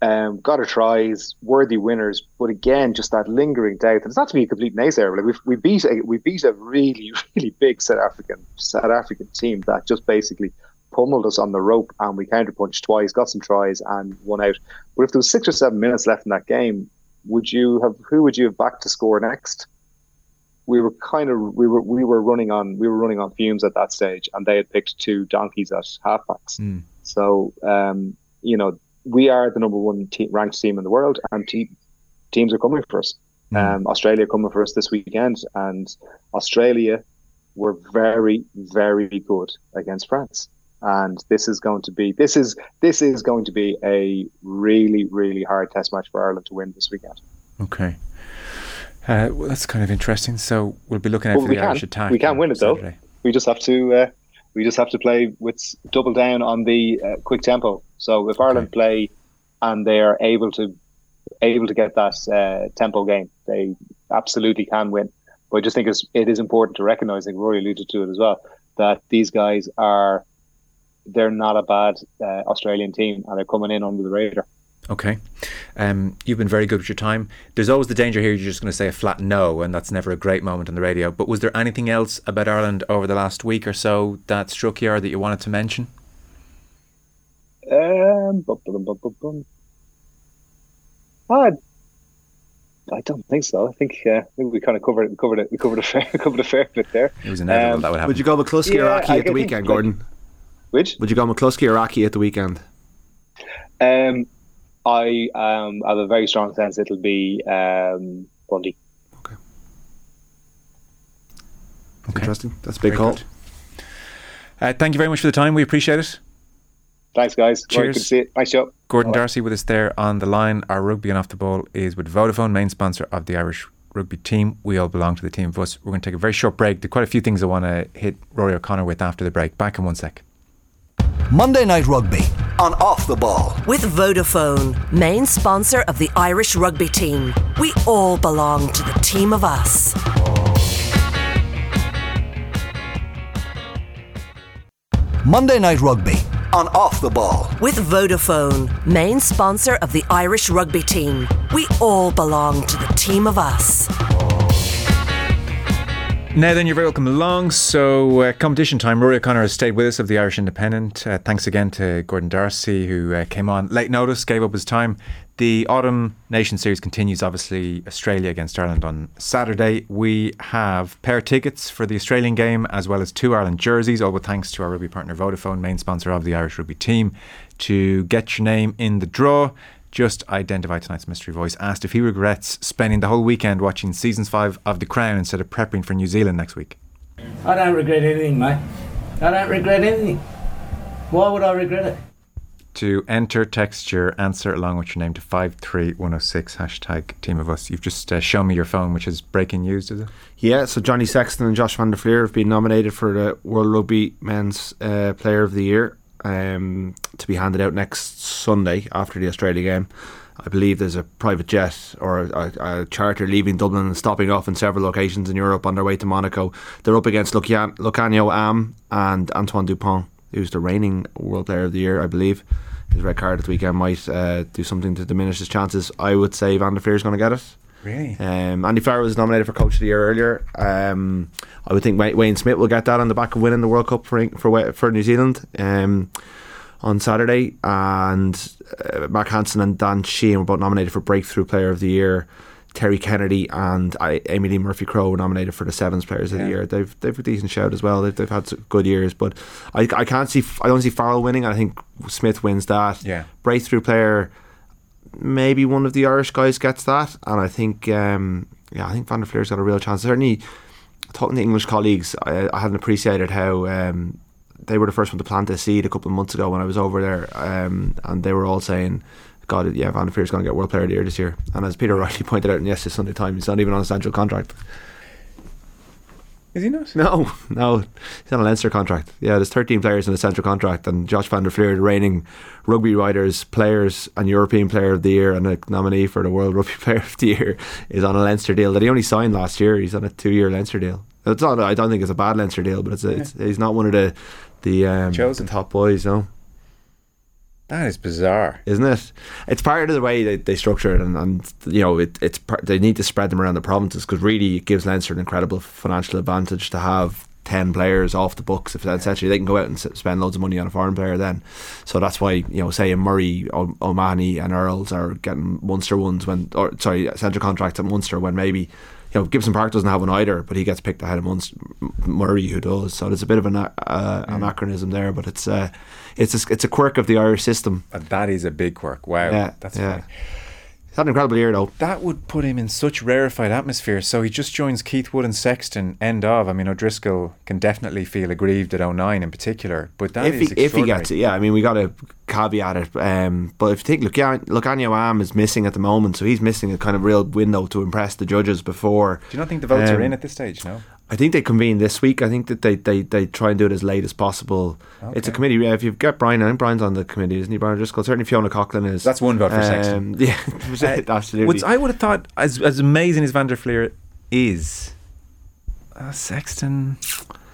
Um, got our tries, worthy winners, but again, just that lingering doubt. And it's not to be a complete naysayer. Like we we beat a, we beat a really really big South African South African team that just basically pummeled us on the rope, and we counterpunched twice, got some tries, and won out. But if there was six or seven minutes left in that game, would you have who would you have back to score next? we were kind of we were we were running on we were running on fumes at that stage, and they had picked two donkeys at halfbacks. Mm. So um, you know we are the number one team, ranked team in the world, and te- teams are coming for us. Mm. Um, Australia coming for us this weekend, and Australia were very very good against France. And this is going to be this is this is going to be a really really hard test match for Ireland to win this weekend. Okay. Uh, well, that's kind of interesting. So we'll be looking at well, for the Irish attack. We can win it Saturday. though. We just have to. Uh, we just have to play with double down on the uh, quick tempo. So if Ireland play and they are able to able to get that uh, tempo game, they absolutely can win. But I just think it's, it is important to recognise, and Rory alluded to it as well, that these guys are they're not a bad uh, Australian team, and they're coming in under the radar. Okay. Um, you've been very good with your time. There's always the danger here you're just going to say a flat no, and that's never a great moment on the radio. But was there anything else about Ireland over the last week or so that struck you or that you wanted to mention? Um, bum, bum, bum, I, I don't think so. I think, uh, I think we kind of covered it. Covered it. We covered a fair, covered a fair bit there. It was inevitable um, that would happen. Would you go McCloskey yeah, or Aki at the weekend, Gordon? Which? Would you go McCloskey or Aki at the weekend? Um, I um, have a very strong sense it'll be um, Bundee. Okay. Interesting. That's a big Very call. good. Uh, thank you very much for the time. We appreciate it. Thanks, guys. Cheers. good to see it. Nice show. Gordon Bye-bye. D'Arcy with us there on the line. Our rugby and off the ball is with Vodafone, main sponsor of the Irish rugby team. We all belong to the team of us. We're going to take a very short break. There are quite a few things I want to hit Rory O'Connor with after the break. Back in one sec. Monday Night Rugby on Off the Ball. With Vodafone, main sponsor of the Irish rugby team. We all belong to the team of us. Monday Night Rugby on Off the Ball. With Vodafone, main sponsor of the Irish rugby team. We all belong to the team of us. Now then, you're very welcome along. So, uh, competition time. Rory O'Connor has stayed with us of the Irish Independent. Uh, thanks again to Gordon D'Arcy, who uh, came on late notice, gave up his time. The Autumn Nation Series continues, obviously, Australia against Ireland on Saturday. We have pair tickets for the Australian game as well as two Ireland jerseys, all with thanks to our rugby partner Vodafone, main sponsor of the Irish rugby team. To get your name in the draw, just identify tonight's mystery voice. Asked if he regrets spending the whole weekend watching seasons five of The Crown instead of prepping for New Zealand next week. I don't regret anything, mate. I don't regret anything. Why would I regret it? To enter, text your answer along with your name to 53106, hashtag team of us. You've just uh, shown me your phone, which is breaking news, is it? Yeah, so Johnny Sexton and Josh van der Flier have been nominated for the World Rugby Men's uh, Player of the Year um, to be handed out next Sunday after the Australia game. I believe there's a private jet or a, a charter leaving Dublin and stopping off in several locations in Europe on their way to Monaco. They're up against Lukhanyo- Am and Antoine Dupont, who's the reigning World Player of the Year, I believe. His red card at the weekend might uh, do something to diminish his chances. I would say Van der Flier is going to get it. Really? Um, Andy Farrell was nominated for Coach of the Year earlier. Um, I would think Wayne- Smith will get that on the back of winning the World Cup for for, for New Zealand um, on Saturday. And uh, Mack Hansen and Dan Sheehan were both nominated for Breakthrough Player of the Year. Terry Kennedy and I, Amee-Leigh Murphy Crowe were nominated for the Sevens Players of the Year. They've they've a decent shout as well. They've, they've had some good years, but I, I can't see I don't see Farrell winning. I think Smith wins that. Yeah. Breakthrough Player maybe one of the Irish guys gets that, and I think um, yeah, I think Van der Flier's got a real chance. Certainly, talking to English colleagues, I, I hadn't appreciated how um, they were the first one to plant a seed a couple of months ago when I was over there, um, and they were all saying. God, yeah, Van der Flier's going to get World Player of the Year this year. And as Peter Riley pointed out in yesterday's Sunday Times, he's not even on a central contract. Is he not? No, no, he's on a Leinster contract. Yeah, there's 13 players in a central contract, and Josh van der Flier, the reigning rugby writers, players, and European Player of the Year, and a nominee for the World Rugby Player of the Year, is on a Leinster deal that he only signed last year. He's on a two-year Leinster deal. It's not. I don't think it's a bad Leinster deal, but it's, a, it's he's not one of the the, um, Chosen. the top boys, no. That is bizarre. Isn't it? It's part of the way they, they structure it, and, and you know it, it's part, they need to spread them around the provinces because really it gives Leinster an incredible financial advantage to have ten players off the books. If essentially they can go out and spend loads of money on a foreign player, then so that's why you know say Murray, o- O'Mahony, and Earls are getting Munster ones when or sorry central contracts at Munster when maybe. You know, Gibson Park doesn't have one either, but he gets picked ahead of Munster, Murray, who does. So there's a bit of an uh, anachronism there, but it's uh, it's a, it's a quirk of the Irish system. Uh, That is a big quirk. Wow. Yeah, That's yeah. funny. Had an incredible year though. That would put him in such rarefied atmosphere. So he just joins Keith Wood and Sexton. End of. I mean, O'Driscoll can definitely feel aggrieved at 09 in particular. But that if is he if he gets it, yeah. I mean, we got to caveat it. Um, but if you think, look, Lukhanyo Am is missing at the moment, so he's missing a kind of real window to impress the judges before. Do you not think the votes are Um, in at this stage? No. I think they convene this week. I think that they, they, they try and do it as late as possible. It's a committee. Yeah, if you've got Brian, I think Brian's on the committee, isn't he? Brian Driscoll. Certainly Fiona Coghlan is. That's one vote for Um, Sexton. Yeah, Uh, absolutely. I would have thought, as as amazing as Van der Flier is, uh, Sexton.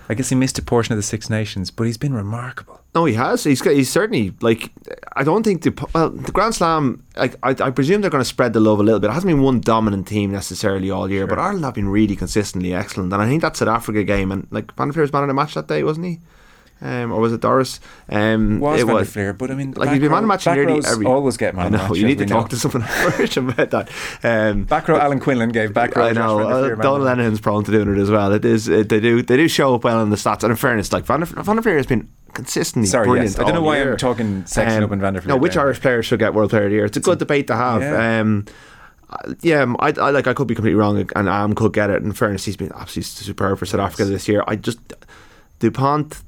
I guess he missed a portion of the Six Nations, but he's been remarkable. No, he has. He's got, he's certainly like. I don't think the well the Grand Slam. Like I, I presume they're going to spread the love a little bit. It hasn't been one dominant team necessarily all year, but Ireland have been really consistently excellent. And I think that South Africa game and like Van was man of the match that day, wasn't he? Um, or was it Doris? Um, Was it der Flier, but I mean, like he's been man of match nearly every. always get man I know match, you need to talk know. to someone about that. Um, Back row Alan Quinlan gave back row I know. Josh Van der Flier Uh, Donal. Lenihan's prone to doing it as well. It is. It, they do. They do show up well in the stats. And in fairness, like Van der, Van der Flier has been consistently Sorry, brilliant. yes. I don't know why year. I'm talking Sexton Um, up and Van der Flier No, which. Irish player should get World Player of the Year? It's a good debate to have. Yeah. Um, yeah, I, I like. I could be completely wrong, and Am could get it. In fairness, he's been absolutely superb for South Africa this year. I just Dupont.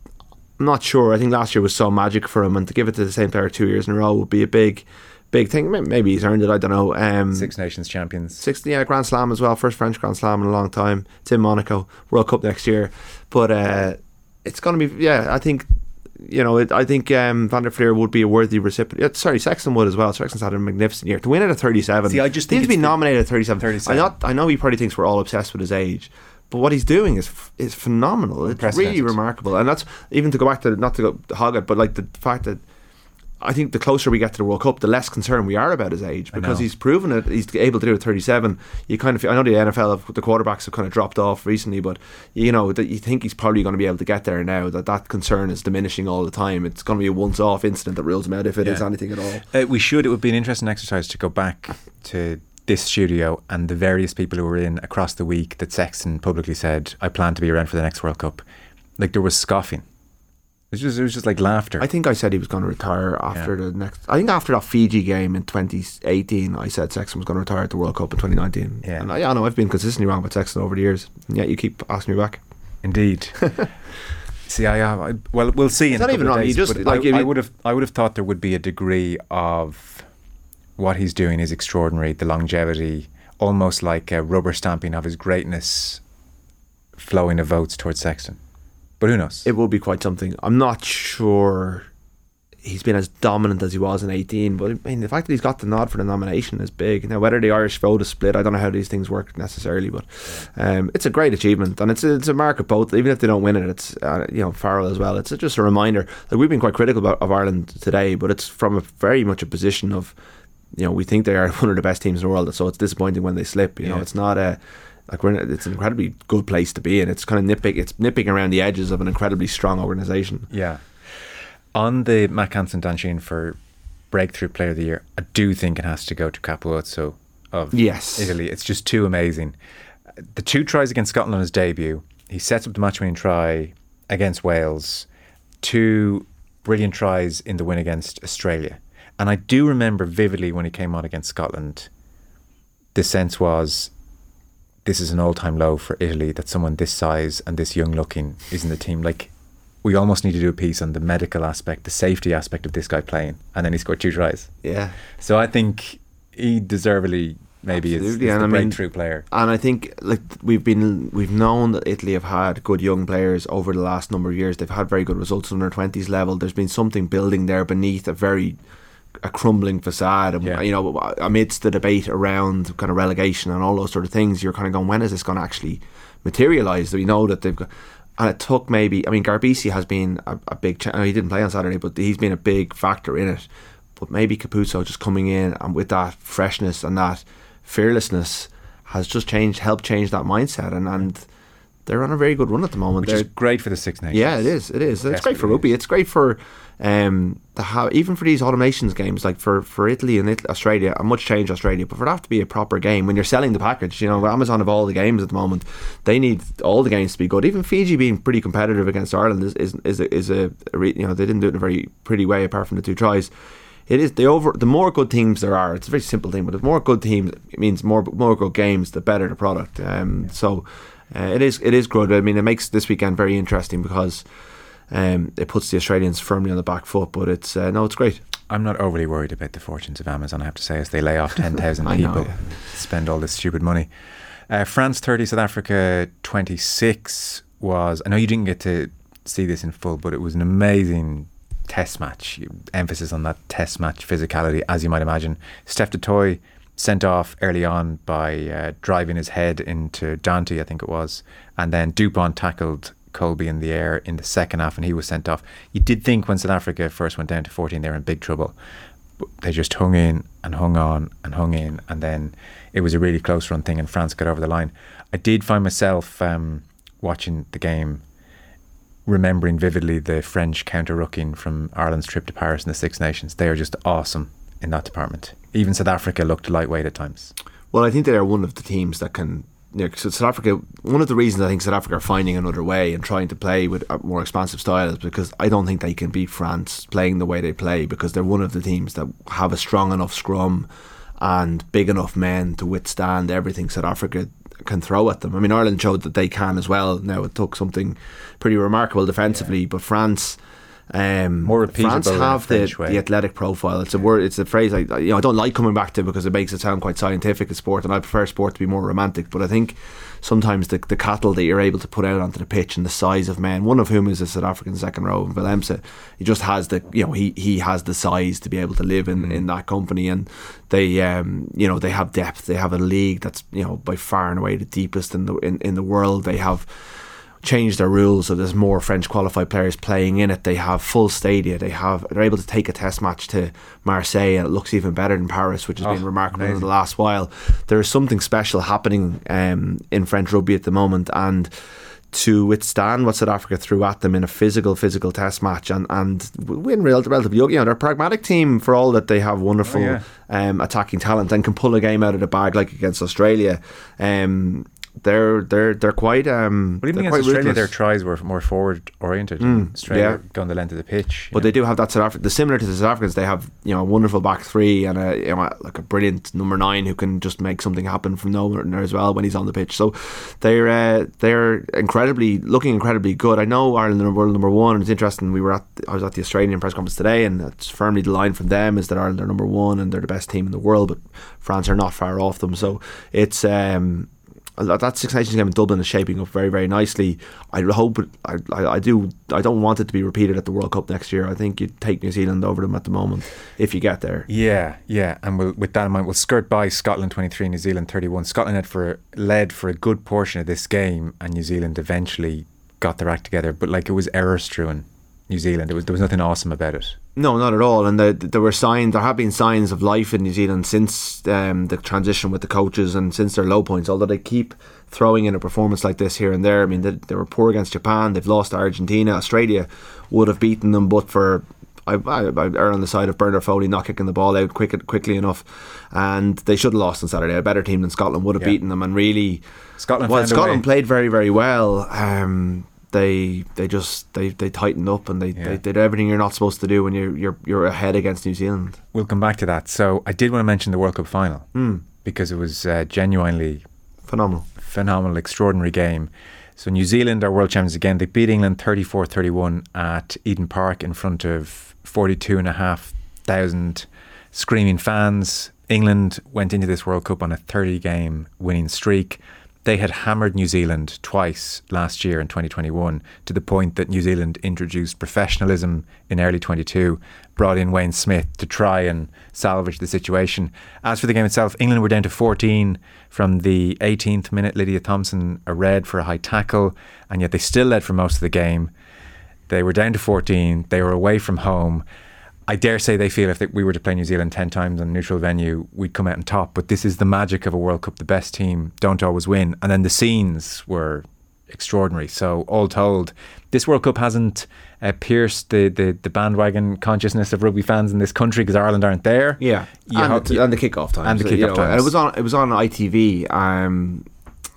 I'm not sure. I think last year was so magic for him, and to give it to the same player two years in a row would be a big, big thing. Maybe he's earned it. I don't know. Um, Six Nations champions. Six, yeah, Grand Slam as well. First French Grand Slam in a long time. It's in Monaco. World Cup next year, but uh, it's going to be. Yeah, I think you know, it, I think um, Van der Flier would be a worthy recipient. Sorry, Sexton would as well. Sexton's had a magnificent year. To win it at 37. See, I just think to be nominated at 37. 37. I, not, I know he probably thinks we're all obsessed with his age, but what he's doing is is phenomenal. It's really remarkable. And that's even to go back to, not to go hog it, but like the fact that I think the closer we get to the World Cup, the less concerned we are about his age because he's proven it. He's able to do it at 37. You kind of, I know the NFL, have, the quarterbacks have kind of dropped off recently, but you know that you think he's probably going to be able to get there now. That that concern is diminishing all the time. It's going to be a once-off incident that rules him out if it is Yeah. anything at all. Uh, we should. It would be an interesting exercise to go back to this studio and the various people who were in across the week that Sexton publicly said, "I plan to be around for the next World Cup." Like there was scoffing. It was just, it was just like laughter. I think I said he was going to retire after the next. I think after that Fiji game in 2018, I said Sexton was going to retire at the World Cup in 2019. Yeah. and I, I know I've been consistently wrong about Sexton over the years. And yet you keep asking me back. Indeed. See, I, I well, we'll see. in not even wrong, you just, like, I, I would have, I would have thought there would be a degree of what he's doing is extraordinary. The longevity, almost like a rubber stamping of his greatness, flowing of votes towards Sexton. But who knows? it will be quite something. I'm not sure he's been as dominant as he was in 18, but I mean, the fact that he's got the nod for the nomination is big. Now, whether the Irish vote is split, I don't know how these things work necessarily, but um, it's a great achievement, and it's a, it's a mark of both. Even if they don't win it, it's uh, you know Farrell as well. It's just a reminder that we've been quite critical about, of Ireland today, but it's from a very much a position of you know we think they are one of the best teams in the world, so it's disappointing when they slip. You know, Yeah. it's not a like we're in, it's an incredibly good place to be and It's kind of nitpick. It's nipping around the edges of an incredibly strong organisation. Yeah. On the Mack Hansen Dan Sheehan for Breakthrough Player of the Year, I do think it has to go to Capuozzo of Yes. Italy. It's just too amazing. The two tries against Scotland on his debut, he sets up the match winning try against Wales, two brilliant tries in the win against Australia. And I do remember vividly when he came on against Scotland, the sense was this is an all time low for Italy that someone this size and this young looking is in the team. Like, we almost need to do a piece on the medical aspect, the safety aspect of this guy playing. And then he scored two tries. Yeah. So I think he deservedly maybe is, is Absolutely, the I mean- breakthrough player. And I think like we've been we've known that Italy have had good young players over the last number of years. They've had very good results on their twenties level. There's been something building there beneath a very a crumbling facade. And Yeah. you know, amidst the debate around kind of relegation and all those sort of things, you're kind of going, when is this going to actually materialise? We know that they've got. And it took maybe, I mean, Garbisi has been a, a big. Ch- he didn't play on Saturday, but he's been a big factor in it. But maybe Capuozzo just coming in and with that freshness and that fearlessness has just changed, helped change that mindset, and and they're on a very good run at the moment. Which They're- great for the Six Nations. yeah, it is. It is. It's great for rugby. is. It's great for um to have even for these automations games like for for Italy and Italy, Australia. And much change Australia, but for that to be a proper game when you're selling the package, you know, Amazon have all the games at the moment. They need all the games to be good. Even Fiji being pretty competitive against Ireland is is is a, is a, a re, you know they didn't do it in a very pretty way apart from the two tries. It is the over the more good teams there are. It's a very simple thing, but the more good teams it means more more good games, the better the product. Um, so uh, it is it is good. I mean, it makes this weekend very interesting because um, it puts the Australians firmly on the back foot. But it's uh, no, it's great. I'm not overly worried about the fortunes of Amazon, I have to say, as they lay off 10,000 I know, people yeah. spend all this stupid money. Uh, France 30, South Africa 26 was, I know you didn't get to see this in full, but it was an amazing test match. Emphasis on that test match physicality, as you might imagine. Steph Toy sent off early on by uh, driving his head into Danty, I think it was, and then Dupont tackled Kolbe in the air in the second half, and he was sent off. You did think when South Africa first went down to 14, they were in big trouble. But they just hung in and hung on and hung in, and then it was a really close run thing, and France got over the line. I did find myself um, watching the game remembering vividly the French counter rucking from Ireland's trip to Paris in the Six Nations. They are just awesome in that department. Even South Africa looked lightweight at times. Well, I think they are one of the teams that can. You know, so South Africa. One of the reasons I think South Africa are finding another way and trying to play with a more expansive style is because I don't think they can beat France playing the way they play because they're one of the teams that have a strong enough scrum and big enough men to withstand everything South Africa can throw at them. I mean, Ireland showed that they can as well. Now it took something pretty remarkable defensively, yeah. but France. Um, More France have the, the athletic profile. It's a word. It's a phrase I you know I don't like coming back to because it makes it sound quite scientific. A sport, and I prefer sport to be more romantic. But I think sometimes the, the cattle that you're able to put out onto the pitch and the size of men, one of whom is a South African second row, Willemse, he just has the you know he he has the size to be able to live in, in that company, and they um you know they have depth. They have a league that's you know by far and away the deepest in the in, in the world. They have changed their rules so there's more French qualified players playing in it. They have full stadia. They have they're able to take a test match to Marseille and it looks even better than Paris, which has oh, been remarkable amazing. in the last while. There is something special happening um, in French rugby at the moment and to withstand what South Africa threw at them in a physical, physical test match and, and win relatively young. You know, they're a pragmatic team for all that they have wonderful oh, yeah. um, attacking talent and can pull a game out of the bag like against Australia. Um, they're they're they're quite um. But even against Australia, ruthless. their tries were more forward oriented. Mm, Australia yeah. going the length of the pitch. But they do have that South Africa. The similar to the South Africans, they have you know a wonderful back three and a you know like a brilliant number nine who can just make something happen from nowhere as well when he's on the pitch. So they're uh, they're incredibly looking incredibly good. I know Ireland are world number one. and It's interesting. We were at I was at the Australian press conference today, and it's firmly the line from them is that Ireland are number one and they're the best team in the world. But France are not far off them. So it's um that Six Nations game in Dublin is shaping up very, very nicely. I hope I, I, do. I don't want it to be repeated at the World Cup next year. I think you take New Zealand over them at the moment if you get there. Yeah, yeah, and we'll, with that in mind, we'll skirt by Scotland twenty three, New Zealand thirty one. Scotland had for led for a good portion of this game, and New Zealand eventually got their act together. But like it was error strewn New Zealand. It was there was nothing awesome about it. No, not at all. And the, there were signs. There have been signs of life in New Zealand since um, the transition with the coaches and since their low points. Although they keep throwing in a performance like this here and there. I mean, they, they were poor against Japan. They've lost to Argentina. Australia would have beaten them, but for I, I, I err on the side of Bernard Foley not kicking the ball out quick, quickly enough, and they should have lost on Saturday. A better team than Scotland would have yeah. beaten them, and really, Scotland. Well, Scotland played very, very well. Um, they they just they, they tightened up and they, yeah. they did everything you're not supposed to do when you're you're you're ahead against New Zealand. We'll come back to that. So I did want to mention the World Cup final mm. because it was uh, genuinely phenomenal, phenomenal, extraordinary game. So New Zealand are world champions again. They beat England 34-31 at Eden Park in front of 42 and a half thousand screaming fans. England went into this World Cup on a 30 game winning streak they had hammered New Zealand twice last year in 2021 to the point that New Zealand introduced professionalism in early 22, brought in Wayne Smith to try and salvage the situation. As for the game itself, England were down to 14 from the 18th minute. Lydia Thompson a red for a high tackle, and yet they still led for most of the game. They were down to 14. They were away from home. I dare say they feel if they, we were to play New Zealand 10 times on a neutral venue, we'd come out on top. But this is the magic of a World Cup. The best team don't always win. And then the scenes were extraordinary. So, all told, this World Cup hasn't uh, pierced the, the, the, bandwagon consciousness of rugby fans in this country because Ireland aren't there. Yeah. and, ho- the, and the kickoff time. And the kickoff time. And it was on, it was on ITV, um,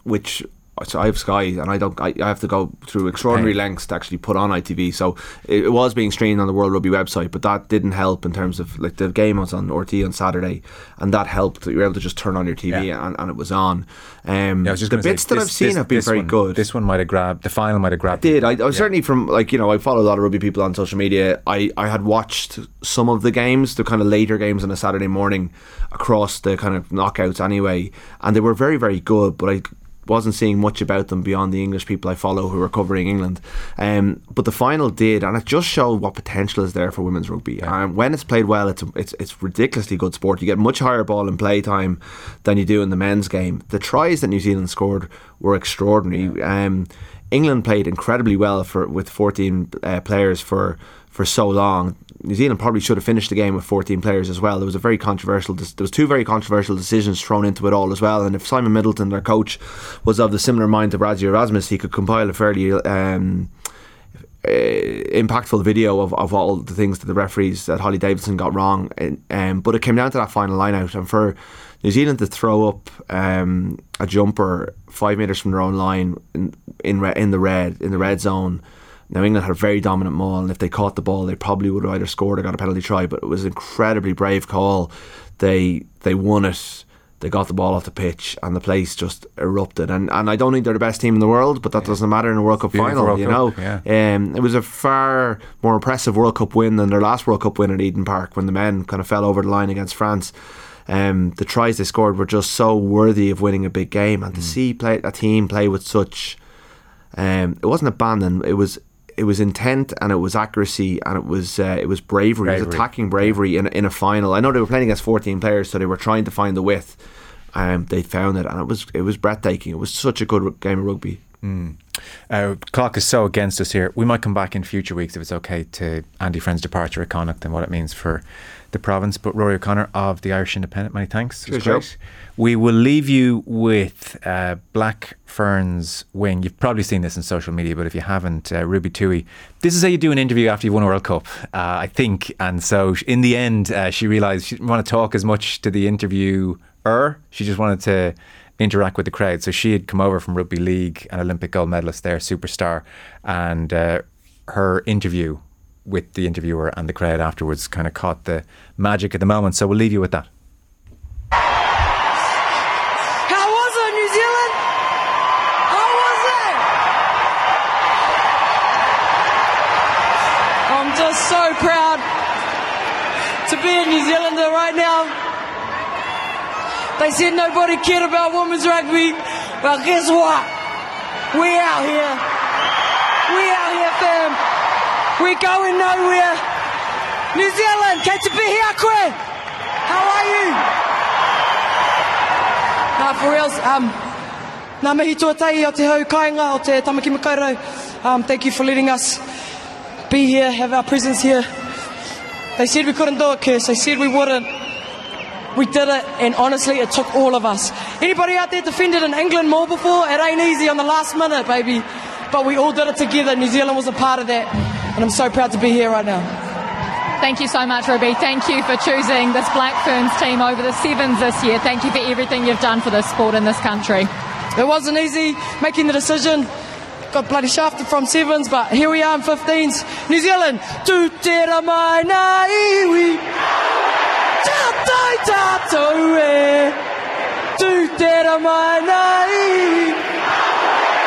which so I have Sky, and I don't. I, I have to go through extraordinary lengths to actually put on ITV. So it, it, was being streamed on the World Rugby website, but that didn't help in terms of like the game was on RT on Saturday, and that helped. You were able to just turn on your TV yeah. and, and, it was on. Um, yeah, was the bits say, that I've seen this, have been very one, good. This one might have grabbed the final. Might have grabbed. I did I, I yeah. certainly from like you know I follow a lot of rugby people on social media. I I had watched some of the games, the kind of later games on a Saturday morning across the kind of knockouts anyway, and they were very very good. But I wasn't seeing much about them beyond the English people I follow who are covering England. Um, but the final did, and it just showed what potential is there for women's rugby. Yeah. Um, when it's played well, it's, it's it's ridiculously good sport. You get much higher ball and play time than you do in the men's game. The tries that New Zealand scored were extraordinary. Yeah. Um, England played incredibly well for with 14 uh, players for for so long. New Zealand probably should have finished the game with 14 players as well. There was a very controversial. There was two very controversial decisions thrown into it all as well. And if Simon Middleton, their coach, was of the similar mind to Rassie Erasmus, he could compile a fairly um, uh, impactful video of, of all the things that the referees that Hollie Davidson got wrong. And, um, but it came down to that final line out, and for New Zealand to throw up um, a jumper five meters from their own line in in, re- in the red in the red zone now England had a very dominant maul, and if they caught the ball, they probably would have either scored or got a penalty try. But it was an incredibly brave call they they won it. They got the ball off the pitch, and the place just erupted. And and I don't think they're the best team in the world, but that doesn't matter in a World Cup final. World you Cup, know, yeah. um, it was a far more impressive World Cup win than their last World Cup win at Eden Park when the men kind of fell over the line against France. Um, the tries they scored were just so worthy of winning a big game, Mm. and to see play a team play with such, um, it wasn't abandon. It was it was intent and it was accuracy and it was uh, it was bravery. It was attacking bravery in a, in a final. I know they were playing against fourteen players, so they were trying to find the width. Um, they found it, and it was it was breathtaking. It was such a good game of rugby. Uh, clock is so against us here. We might come back in future weeks if it's okay to Andy Friend's departure at Connacht and what it means for the province. But Rory O'Connor of the Irish Independent, many thanks. Cheers, great. We will leave you with uh, Black Ferns Wing. You've probably seen this in social media, but if you haven't, uh, Ruby Tui. This is how you do an interview after you've won a World Cup, uh, I think. And so in the end, uh, she realised she didn't want to talk as much to the interviewer. She just wanted to interact with the crowd. So she had come over from rugby league, an Olympic gold medalist there, superstar, and uh, her interview with the interviewer and the crowd afterwards kind of caught the magic at the moment. So we'll leave you with that. How was it, New Zealand? How was it? I'm just so proud to be a New Zealander right now. They said nobody cared about women's rugby. Well, guess what? We out here. We out here, fam. We're going nowhere. New Zealand, catch a bit here, quick. How are you? Nah, for reals, um, nā mihi tuatai o te hau kāinga o te tamaki makaurau. Um, thank you for letting us be here, have our presence here. They said we couldn't do it, Kirst. They said we wouldn't. We did it, and honestly, it took all of us. Anybody out there defended in England more before? It ain't easy on the last minute, baby. But we all did it together. New Zealand was a part of that, and I'm so proud to be here right now. Thank you so much, Ruby. Thank you for choosing this Black Ferns team over the Sevens this year. Thank you for everything you've done for this sport in this country. It wasn't easy making the decision. Got bloody shafted from sevens, but here we are in 15s. New Zealand, tu te ra mai na iwi. Tātou tātou e. Tu te ra mai na iwi.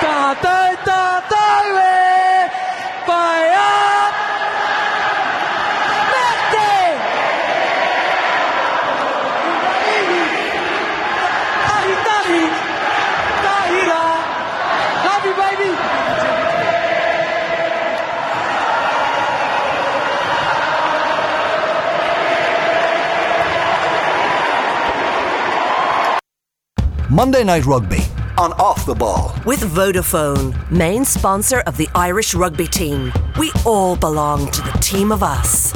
Tātou tātou e. Pai up. Mete. Tahi tahi. Tahira. Love you, baby. Monday Night Rugby on Off the Ball. With Vodafone, main sponsor of the Irish rugby team. We all belong to the team of us.